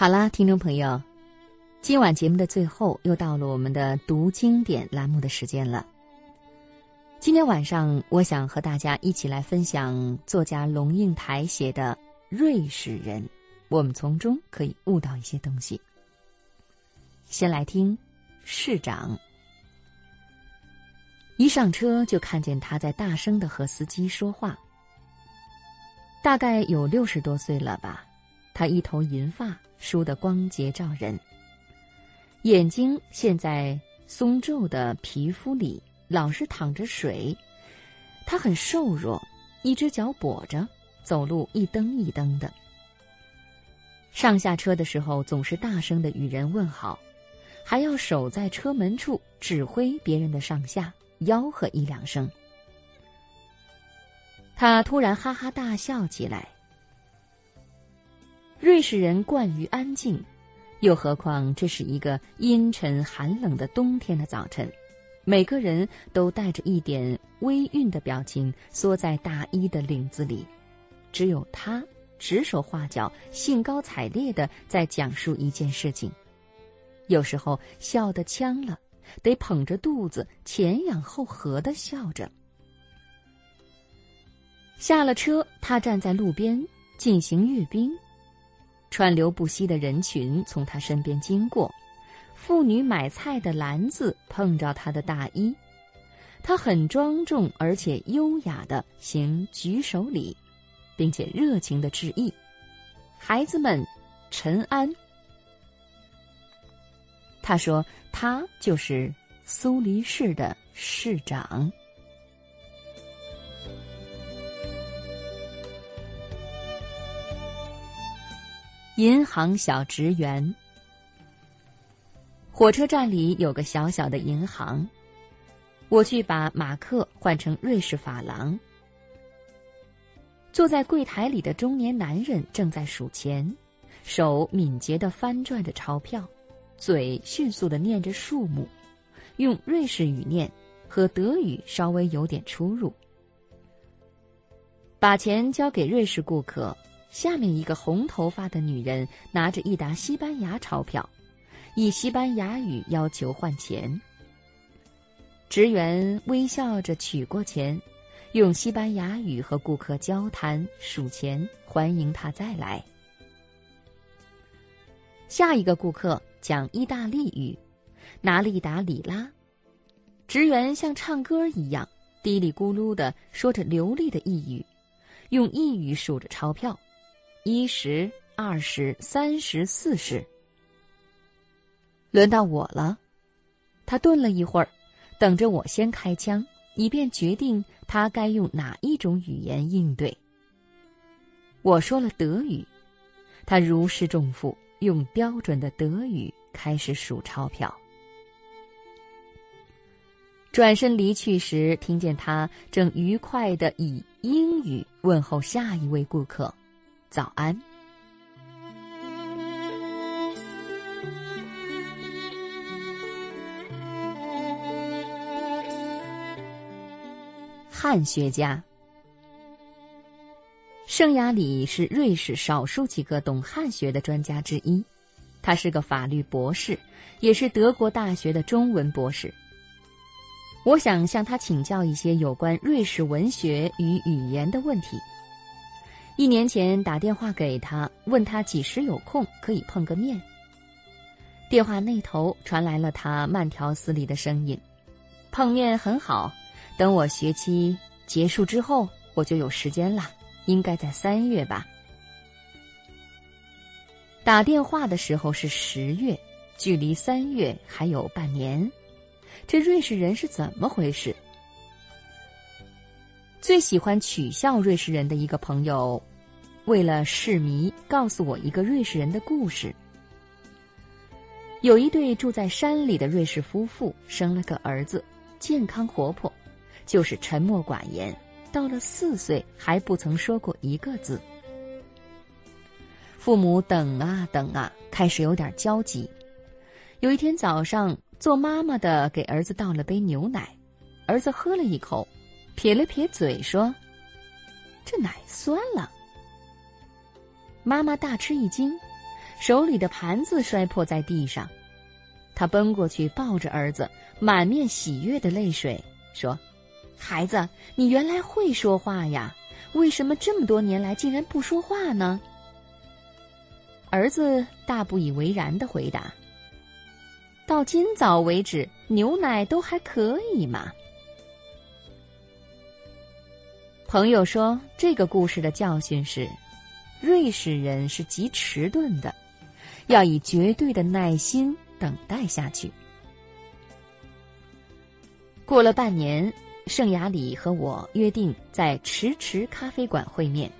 好啦，听众朋友，今晚节目的最后又到了我们的读经典栏目的时间了。今天晚上，我想和大家一起来分享作家龙应台写的《瑞士人》，我们从中可以悟到一些东西。先来听市长。一上车就看见他在大声的和司机说话。大概有六十多岁了吧，他一头银发梳得光洁照人，眼睛陷在松皱的皮肤里，老是淌着水。他很瘦弱，一只脚跛着，走路一蹬一蹬的。上下车的时候总是大声的与人问好，还要守在车门处指挥别人的上下。吆喝一两声，他突然哈哈大笑起来。瑞士人惯于安静，又何况这是一个阴沉寒冷的冬天的早晨，每个人都带着一点微愠的表情，缩在大衣的领子里，只有他指手画脚、兴高采烈的在讲述一件事情，有时候笑得呛了。得捧着肚子前仰后合的笑着。下了车，他站在路边进行阅兵，川流不息的人群从他身边经过，妇女买菜的篮子碰着他的大衣，他很庄重而且优雅的行举手礼，并且热情的致意。孩子们，陈安。他说：“他就是苏黎世的市长。”银行小职员。火车站里有个小小的银行，我去把马克换成瑞士法郎。坐在柜台里的中年男人正在数钱，手敏捷的翻转着钞票。嘴迅速的念着数目，用瑞士语念，和德语稍微有点出入。把钱交给瑞士顾客，下面一个红头发的女人拿着一沓西班牙钞票，以西班牙语要求换钱。职员微笑着取过钱，用西班牙语和顾客交谈数钱，欢迎他再来。下一个顾客。讲意大利语，拿了一沓里拉，职员像唱歌一样嘀里咕噜的说着流利的意语，用意语数着钞票，一十、二十、三十、四十。轮到我了，他顿了一会儿，等着我先开枪，以便决定他该用哪一种语言应对。我说了德语，他如释重负。用标准的德语开始数钞票。转身离去时，听见他正愉快的以英语问候下一位顾客：“早安。”汉学家。圣雅里是瑞士少数几个懂汉学的专家之一，他是个法律博士，也是德国大学的中文博士。我想向他请教一些有关瑞士文学与语言的问题。一年前打电话给他，问他几时有空可以碰个面。电话那头传来了他慢条斯理的声音：“碰面很好，等我学期结束之后，我就有时间了。”应该在三月吧。打电话的时候是十月，距离三月还有半年。这瑞士人是怎么回事？最喜欢取笑瑞士人的一个朋友，为了释谜，告诉我一个瑞士人的故事。有一对住在山里的瑞士夫妇，生了个儿子，健康活泼，就是沉默寡言。到了四岁还不曾说过一个字，父母等啊等啊，开始有点焦急。有一天早上，做妈妈的给儿子倒了杯牛奶，儿子喝了一口，撇了撇嘴说：“这奶酸了。”妈妈大吃一惊，手里的盘子摔破在地上。她奔过去抱着儿子，满面喜悦的泪水，说：“孩子，你原来会说话呀？为什么这么多年来竟然不说话呢？”儿子大不以为然的回答：“到今早为止，牛奶都还可以嘛。”朋友说，这个故事的教训是：瑞士人是极迟钝的，要以绝对的耐心等待下去。过了半年，圣雅里和我约定在迟迟咖啡馆会面。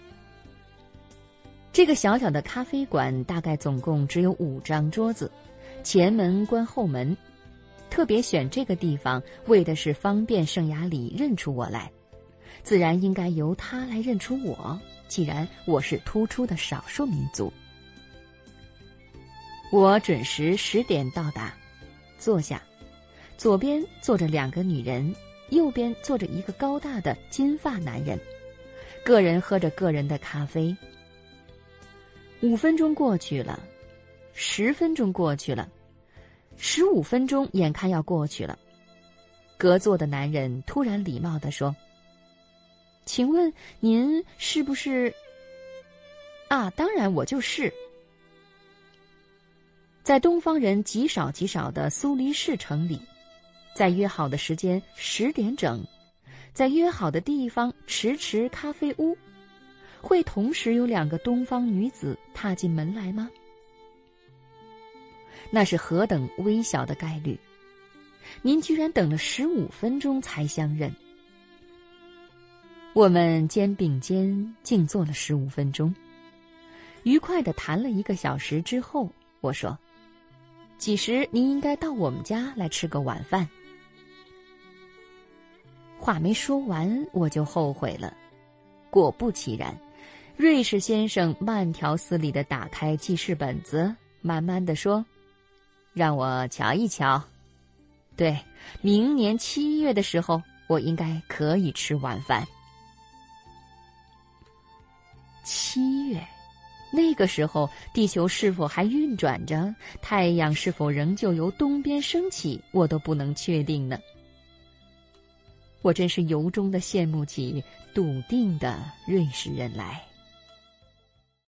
这个小小的咖啡馆大概总共只有五张桌子，前门关后门。特别选这个地方，为的是方便圣雅里认出我来，自然应该由他来认出我。既然我是突出的少数民族，我准时十点到达，坐下，左边坐着两个女人，右边坐着一个高大的金发男人，个人喝着个人的咖啡。五分钟过去了，十分钟过去了，十五分钟眼看要过去了。隔座的男人突然礼貌地说：“请问您是不是？”啊，当然我就是。在东方人极少极少的苏黎世城里，在约好的时间十点整，在约好的地方迟迟咖啡屋。会同时有两个东方女子踏进门来吗？那是何等微小的概率！您居然等了十五分钟才相认。我们肩并肩静坐了十五分钟，愉快的谈了一个小时之后，我说：“几时您应该到我们家来吃个晚饭？”话没说完，我就后悔了。果不其然。瑞士先生慢条斯理的打开记事本子，慢慢的说：“让我瞧一瞧。对，明年七月的时候，我应该可以吃晚饭。七月，那个时候，地球是否还运转着？太阳是否仍旧由东边升起？我都不能确定呢。我真是由衷的羡慕起笃定的瑞士人来。”